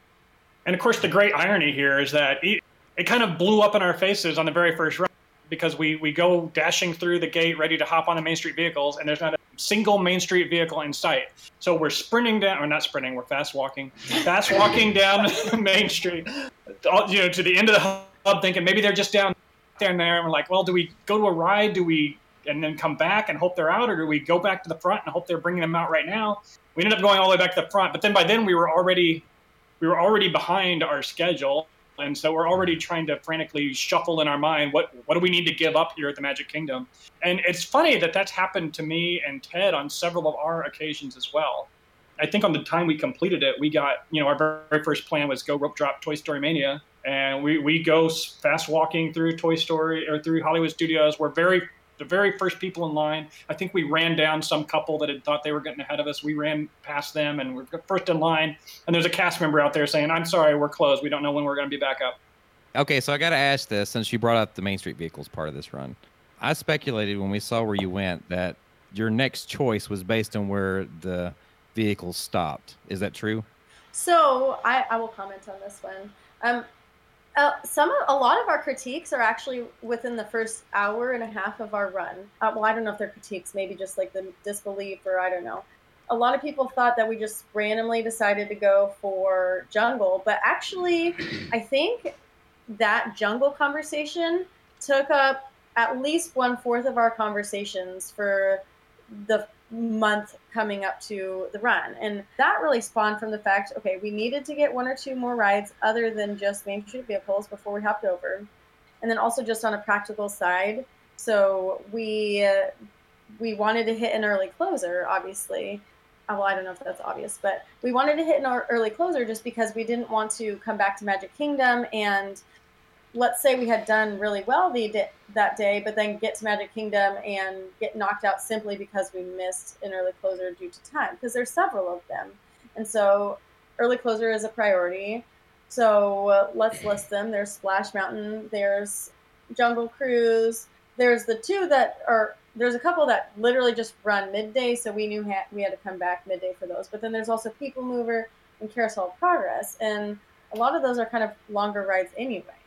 And of course, the great irony here is that it, it kind of blew up in our faces on the very first run because we we go dashing through the gate ready to hop on the Main Street vehicles, and there's not a single Main Street vehicle in sight. So we're sprinting down, or not sprinting, we're fast walking, fast walking [laughs] down [laughs] Main Street, you know, to the end of the hub, thinking maybe they're just down there and there. And we're like, well, do we go to a ride? Do we and then come back and hope they're out, or do we go back to the front and hope they're bringing them out right now? We ended up going all the way back to the front, but then by then we were already we were already behind our schedule, and so we're already trying to frantically shuffle in our mind what what do we need to give up here at the Magic Kingdom? And it's funny that that's happened to me and Ted on several of our occasions as well. I think on the time we completed it, we got you know our very first plan was go rope drop Toy Story Mania, and we we go fast walking through Toy Story or through Hollywood Studios. We're very the very first people in line. I think we ran down some couple that had thought they were getting ahead of us. We ran past them and we're first in line. And there's a cast member out there saying, "I'm sorry, we're closed. We don't know when we're going to be back up." Okay, so I got to ask this since you brought up the Main Street vehicles part of this run. I speculated when we saw where you went that your next choice was based on where the vehicles stopped. Is that true? So I, I will comment on this one. Um, Uh, some a lot of our critiques are actually within the first hour and a half of our run. Uh, well, I don't know if they're critiques, maybe just like the disbelief or I don't know. A lot of people thought that we just randomly decided to go for jungle, but actually, I think that jungle conversation took up at least one fourth of our conversations for the month coming up to the run. And that really spawned from the fact okay, we needed to get one or two more rides other than just Main Street vehicles before we hopped over. And then also just on a practical side. So we uh, we wanted to hit an early closer, obviously. Uh, well, I don't know if that's obvious, but we wanted to hit an early closer just because we didn't want to come back to Magic Kingdom and let's say we had done really well the, that day, but then get to Magic Kingdom and get knocked out simply because we missed an early closer due to time, because there's several of them. And so early closer is a priority. So uh, let's list them. There's Splash Mountain, there's Jungle Cruise, there's the two that are there's a couple that literally just run midday, so we knew ha- we had to come back midday for those. But then there's also People Mover and Carousel Progress, and a lot of those are kind of longer rides anyway.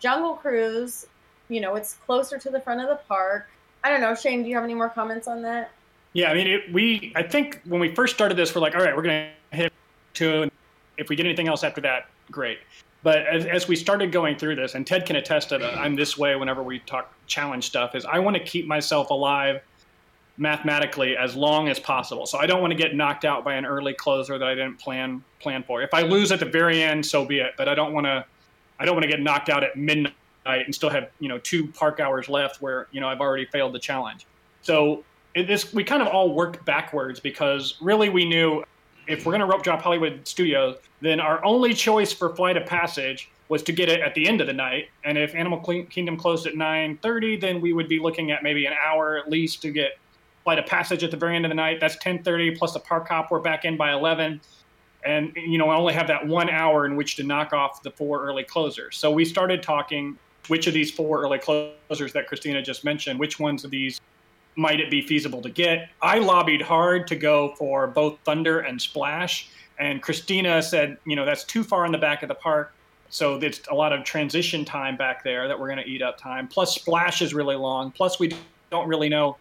Jungle Cruise, you know, it's closer to the front of the park. I don't know, Shane. Do you have any more comments on that? Yeah, I mean, it, we. I think when we first started this, we're like, all right, we're going to hit two, and if we get anything else after that, great. But as, as we started going through this, and Ted can attest to that I'm this way whenever we talk challenge stuff, is I want to keep myself alive mathematically as long as possible. So I don't want to get knocked out by an early closer that I didn't plan plan for. If I lose at the very end, so be it. But I don't want to I don't want to get knocked out at midnight and still have you know two park hours left where you know I've already failed the challenge. So it, this we kind of all worked backwards because really we knew if we're going to rope drop Hollywood Studios, then our only choice for Flight of Passage was to get it at the end of the night. And if Animal Kingdom closed at 9:30, then we would be looking at maybe an hour at least to get Flight of Passage at the very end of the night. That's 10:30 plus the park hop. We're back in by 11 and you know I only have that one hour in which to knock off the four early closers. So we started talking which of these four early closers that Kristina just mentioned, which ones of these might it be feasible to get? I lobbied hard to go for both Thunder and Splash, and Kristina said, you know, that's too far in the back of the park. So it's a lot of transition time back there that we're going to eat up time. Plus, Splash is really long. Plus, we don't really know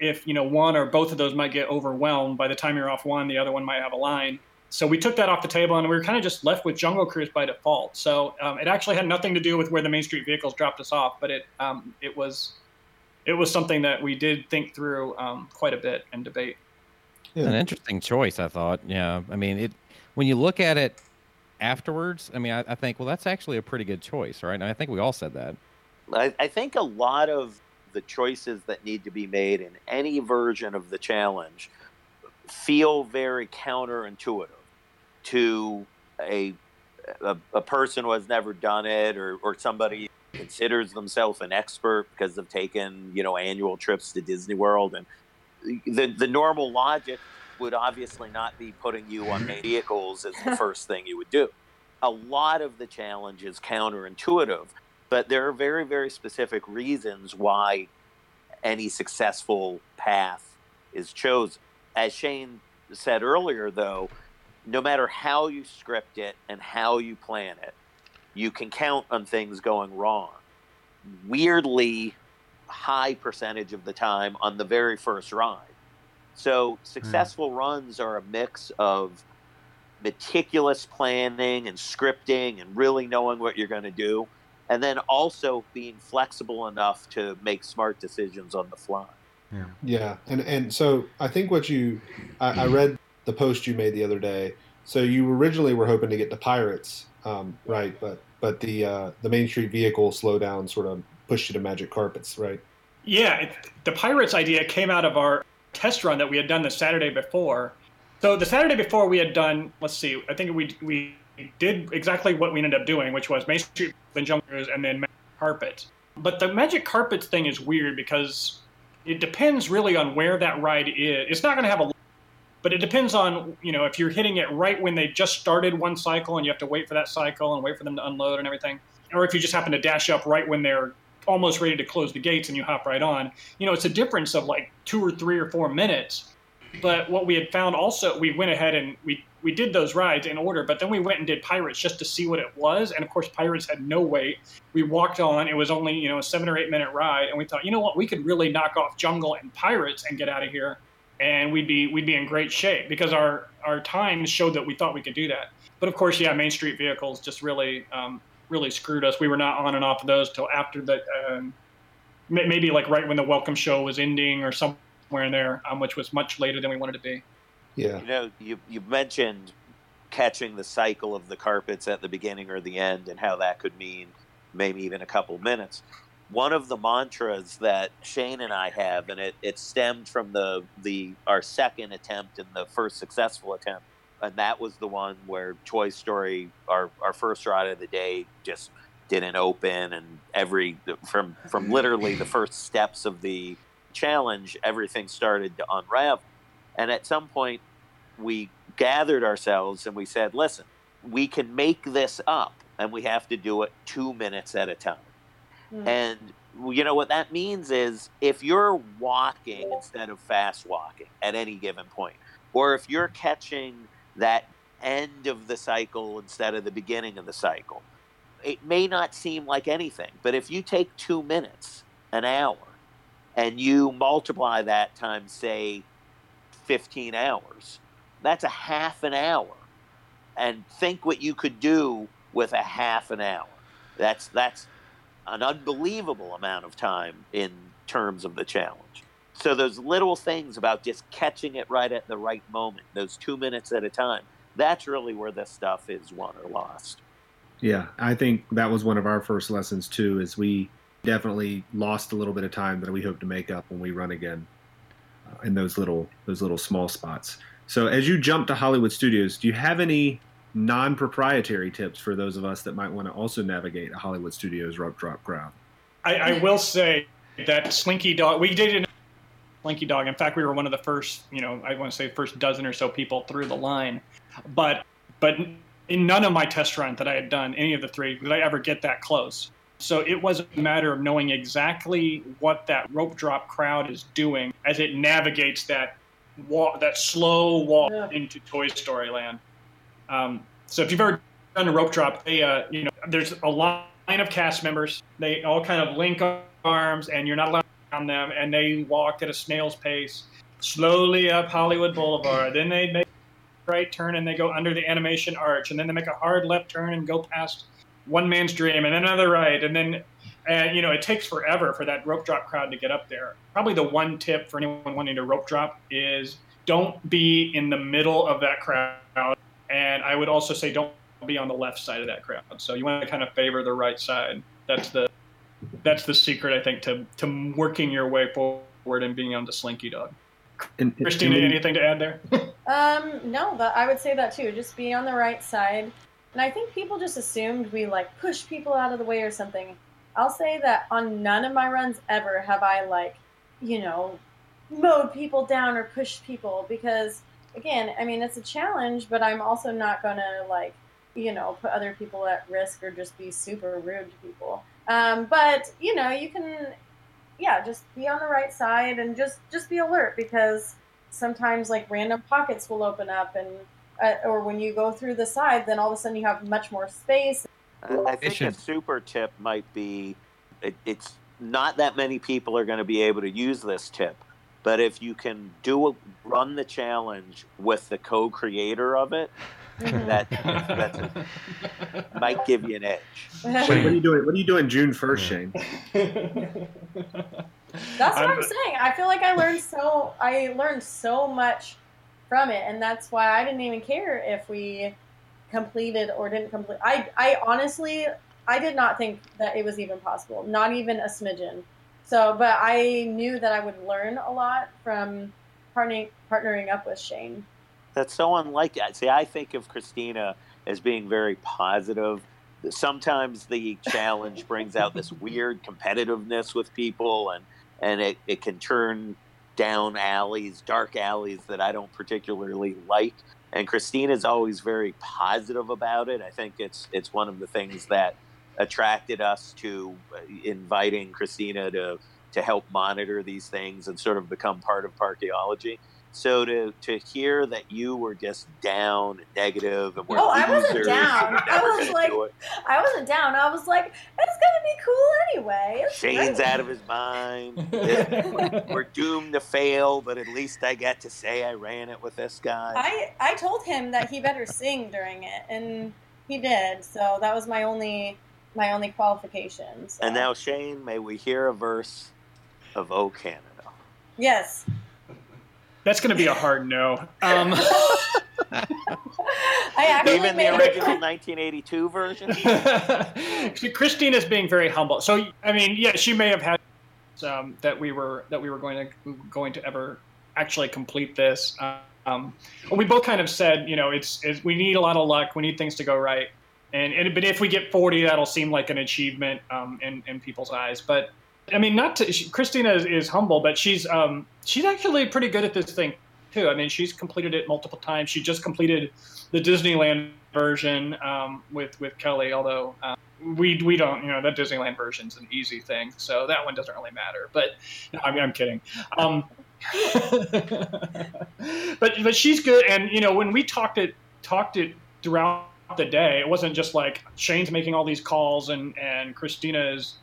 if you know one or both of those might get overwhelmed by the time you're off one. The other one might have a line so we took that off the table and we were kind of just left with Jungle Cruise by default. So um, it actually had nothing to do with where the Main Street vehicles dropped us off, but it um, it was it was something that we did think through um, quite a bit and debate. Yeah. An interesting choice, I thought. Yeah, I mean, it when you look at it afterwards, I mean, I, I think well, that's actually a pretty good choice, right? And I think we all said that. I, I think a lot of the choices that need to be made in any version of the challenge feel very counterintuitive to a, a, a person who has never done it or, or somebody considers themselves an expert because they've taken you know annual trips to Disney World and the the normal logic would obviously not be putting you on [laughs] vehicles as the [laughs] first thing you would do. A lot of the challenge is counterintuitive, but there are very very specific reasons why any successful path is chosen. As Shane said earlier, though, no matter how you script it and how you plan it, you can count on things going wrong. Weirdly, high percentage of the time on the very first ride. So, successful mm. runs are a mix of meticulous planning and scripting and really knowing what you're going to do, and then also being flexible enough to make smart decisions on the fly. Yeah, yeah, and and so I think what you, I, I read the post you made the other day. So you originally were hoping to get the Pirates, um, right? But but the uh, the Main Street vehicle slowdown sort of pushed you to Magic Carpets, right? Yeah, it, the Pirates idea came out of our test run that we had done the Saturday before. So the Saturday before we had done, let's see, I think we we did exactly what we ended up doing, which was Main Street, then Jungle Cruise, and then Magic Carpet. But the Magic Carpets thing is weird because it depends really on where that ride is. It's not going to have a but it depends on you know if you're hitting it right when they just started one cycle and you have to wait for that cycle and wait for them to unload and everything or if you just happen to dash up right when they're almost ready to close the gates and you hop right on you know it's a difference of like two or three or four minutes but what we had found also we went ahead and we we did those rides in order, but then we went and did Pirates just to see what it was. And of course, Pirates had no wait. We walked on. It was only you know a seven or eight minute ride, and we thought, you know what, we could really knock off Jungle and Pirates and get out of here, and we'd be we'd be in great shape because our our times showed that we thought we could do that. But of course, yeah, Main Street vehicles just really um, really screwed us. We were not on and off of those till after the um, maybe like right when the welcome show was ending or somewhere in there, um, which was much later than we wanted to be. Yeah. You know, you you mentioned catching the cycle of the carpets at the beginning or the end and how that could mean maybe even a couple minutes. One of the mantras that Shane and I have, and it, it stemmed from the, the our second attempt and the first successful attempt, and that was the one where Toy Story, our, our first ride of the day, just didn't open, and every from from literally the first steps of the challenge, everything started to unravel. And at some point, we gathered ourselves and we said, listen, we can make this up and we have to do it two minutes at a time. Mm. And you know what that means is if you're walking instead of fast walking at any given point, or if you're catching that end of the cycle instead of the beginning of the cycle, it may not seem like anything. But if you take two minutes, an hour, and you multiply that times, say, 15 hours, that's a half an hour. And think what you could do with a half an hour. That's that's an unbelievable amount of time in terms of the challenge. So those little things about just catching it right at the right moment, those two minutes at a time, that's really where this stuff is won or lost. Yeah, I think that was one of our first lessons too. Is we definitely lost a little bit of time that we hope to make up when we run again uh, in those little those little small spots. So as you jump to Hollywood Studios, do you have any non-proprietary tips for those of us that might want to also navigate a Hollywood Studios rope drop crowd? I, I will say that Slinky Dog, we did it. Slinky Dog. In fact, we were one of the first, you know, I want to say first dozen or so people through the line. But but in none of my test runs that I had done, any of the three, did I ever get that close. So it was a matter of knowing exactly what that rope drop crowd is doing as it navigates that walk, that slow walk yeah. into Toy Story Land. Um, so if you've ever done a rope drop, they, uh, you know, there's a line of cast members. They all kind of link arms, and you're not allowed on them, and they walk at a snail's pace slowly up Hollywood Boulevard. then they make a right turn and they go under the animation arch, and then they make a hard left turn and go past one man's dream, and then another right, and then and you know it takes forever for that rope drop crowd to get up there. Probably the one tip for anyone wanting to rope drop is don't be in the middle of that crowd, and I would also say don't be on the left side of that crowd. So you want to kind of favor the right side. That's the that's the secret, I think, to to working your way forward and being on the slinky dog. And, Kristina, and, anything to add there? [laughs] um, no, but I would say that too. Just be on the right side. And I think people just assumed we like push people out of the way or something. I'll say that on none of my runs ever have I like, you know, mowed people down or pushed people because again, I mean it's a challenge, but I'm also not gonna like, you know, put other people at risk or just be super rude to people. Um, but you know, you can, yeah, just be on the right side and just just be alert because sometimes like random pockets will open up and uh, or when you go through the side, then all of a sudden you have much more space. I think a super tip might be it, it's not that many people are going to be able to use this tip, but if you can do a, run the challenge with the co-creator of it, mm-hmm. that that might give you an edge. Wait, [laughs] what are you doing? What are you doing June first, Shane? [laughs] That's what I'm, I'm saying. I feel like I learned so I learned so much from it, and that's why I didn't even care if we completed or didn't complete. I I honestly I did not think that it was even possible, not even a smidgen. So, but I knew that I would learn a lot from partnering partnering up with Shane. That's so unlike. See, I think of Kristina as being very positive. Sometimes the challenge brings out this [laughs] weird competitiveness with people, and and it, it can turn down alleys, dark alleys that I don't particularly like. And Kristina is always very positive about it. I think it's it's one of the things that attracted us to uh, inviting Kristina to to help monitor these things and sort of become part of parkeology. So to to hear that you were just down and negative and were oh, I wasn't down. I was like, I wasn't down. I was like, it's gonna be cool anyway. It's Shane's great. out of his mind. [laughs] we're doomed to fail, but at least I get to say I ran it with this guy. I I told him that he better sing during it, and he did. So that was my only my only qualifications. So. And now, Shane, may we hear a verse of O Canada? Yes. That's going to be a hard no. Um, [laughs] I actually even the original 1982 version. [laughs] Christine is being very humble. So I mean, yeah, she may have had um, that we were that we were going to going to ever actually complete this. Um, we both kind of said, you know, it's, it's, we need a lot of luck. We need things to go right. And, and but if we get 40, that'll seem like an achievement um, in in people's eyes. But I mean, not to, she, Kristina is, is, humble, but she's um, she's actually pretty good at this thing too. I mean, she's completed it multiple times. She just completed the Disneyland version um, with with Kelly, although uh, we we don't, you know, that Disneyland version's an easy thing, so that one doesn't really matter. But I mean, I'm kidding. Um, [laughs] but but she's good, and you know, when we talked it talked it throughout the day, it wasn't just like Shane's making all these calls and and Kristina is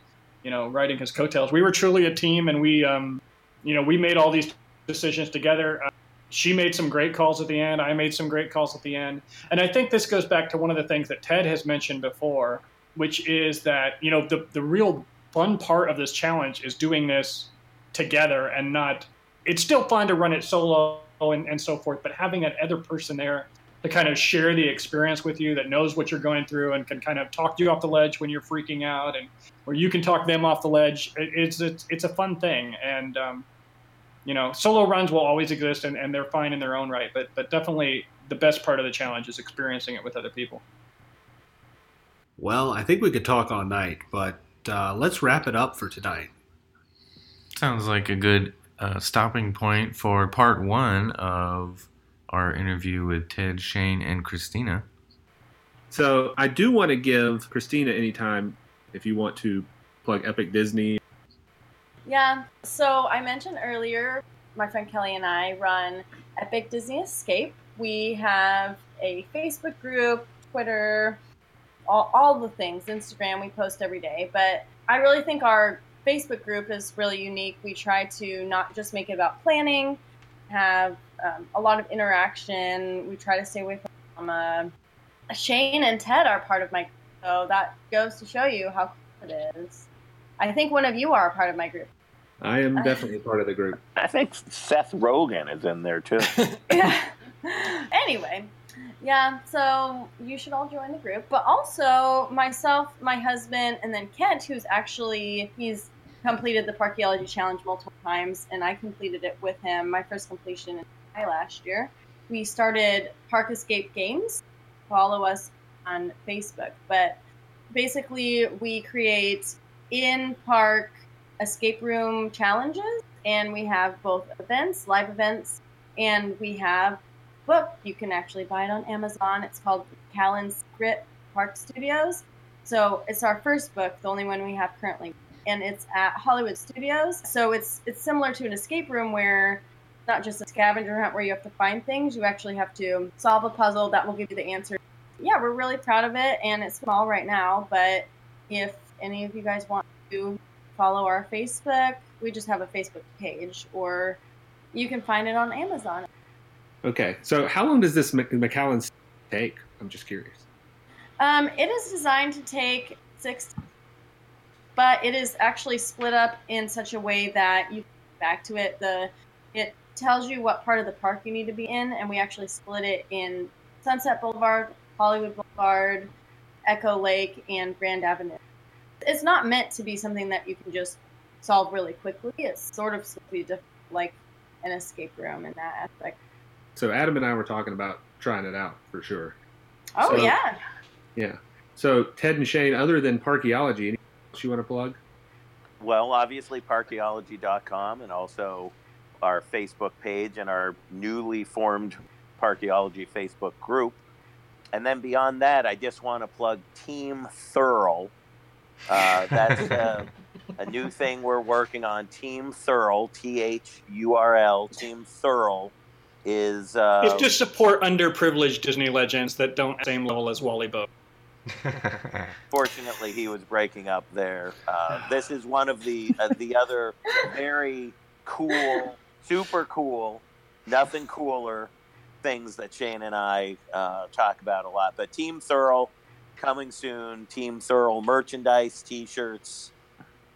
you know, riding his coattails. We were truly a team, and we, um, you know, we made all these decisions together. Uh, she made some great calls at the end. I made some great calls at the end. And I think this goes back to one of the things that Ted has mentioned before, which is that, you know, the, the real fun part of this challenge is doing this together and not, it's still fun to run it solo and, and so forth, but having that other person there to kind of share the experience with you that knows what you're going through and can kind of talk you off the ledge when you're freaking out and or you can talk them off the ledge. It's it's, it's a fun thing, and um, you know, solo runs will always exist, and, and they're fine in their own right. But but definitely the best part of the challenge is experiencing it with other people. Well, I think we could talk all night, but uh, let's wrap it up for tonight. Sounds like a good uh, stopping point for part one of our interview with Ted, Shane, and Kristina. So I do want to give Kristina any time if you want to plug Epic Disney. Yeah. So I mentioned earlier, my friend Kelly and I run Epic Disney Escape. We have a Facebook group, Twitter, all, all the things, Instagram, we post every day. But I really think our Facebook group is really unique. We try to not just make it about planning, have um, a lot of interaction. We try to stay away from drama. Shane and Ted are part of my group, so that goes to show you how cool it is. I think one of you are a part of my group. I am definitely part of the group. [laughs] I think Seth Rogen is in there too. yeah. [laughs] [laughs] Anyway, yeah, so you should all join the group. But also myself, my husband, and then Kent, who's actually he's completed the Parkeology Challenge multiple times, and I completed it with him. My first completion in last year. We started Park Escape Games. Follow us on Facebook. But basically, we create in park escape room challenges, and we have both events, live events, and we have book. You can actually buy it on Amazon. It's called Callan's Secret Park Studios. So it's our first book, the only one we have currently, and it's at Hollywood Studios. So it's it's similar to an escape room where not just a scavenger hunt where you have to find things. You actually have to solve a puzzle that will give you the answer yeah, we're really proud of it, and it's small right now. But if any of you guys want to follow our Facebook, we just have a Facebook page, or you can find it on Amazon. Okay, so how long does this McAllen take? I'm just curious. Um, it is designed to take six, but it is actually split up in such a way that you back to it. The it tells you what part of the park you need to be in, and we actually split it in Sunset Boulevard, Hollywood Boulevard, Echo Lake, and Grand Avenue. It's not meant to be something that you can just solve really quickly. It's sort of like an escape room in that aspect. So Adam and I were talking about trying it out for sure. Oh so, yeah. Yeah. So Ted and Shane, other than Parkeology, anything else you want to plug? Well, obviously Parkeology.com and also our Facebook page and our newly formed Parkeology Facebook group. And then beyond that, I just want to plug Team Thurl. Uh, [laughs] that's uh, a new thing we're working on. Team Thurl, T H U R L, Team Thurl. is uh, it's to support underprivileged Disney legends that don't same level as Wally Boag. [laughs] Fortunately, he was breaking up there. Uh, this is one of the uh, the other very cool, super cool, nothing cooler things that Shane and I uh, talk about a lot. But Team Thurl coming soon. Team Thurl merchandise, T-shirts,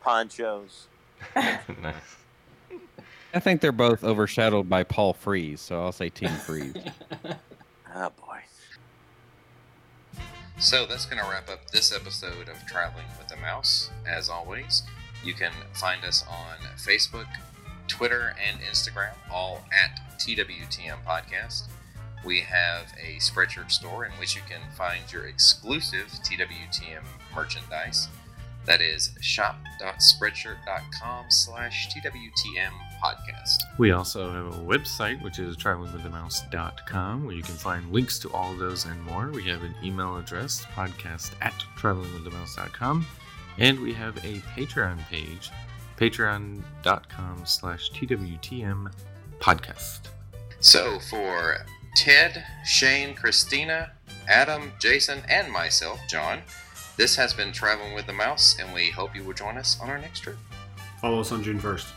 ponchos. [laughs] nice. I think they're both overshadowed by Paul Frees, so I'll say Team Frees. oh [laughs] boy. So that's going to wrap up this episode of Traveling with the Mouse. As always, you can find us on Facebook, Twitter, and Instagram, all at TWTM Podcast. We have a Spreadshirt store in which you can find your exclusive TWTM merchandise. That is shop.spreadshirt.com slash TWTM podcast. We also have a website, which is travelingwiththemouse.com, where you can find links to all those and more. We have an email address, podcast at travelingwiththemouse.com, and we have a Patreon page, patreon.com slash TWTM podcast. So for Ted, Shane, Kristina, Adam, Jason, and myself, John, this has been Traveling with the Mouse, and we hope you will join us on our next trip. Follow us on June 1st.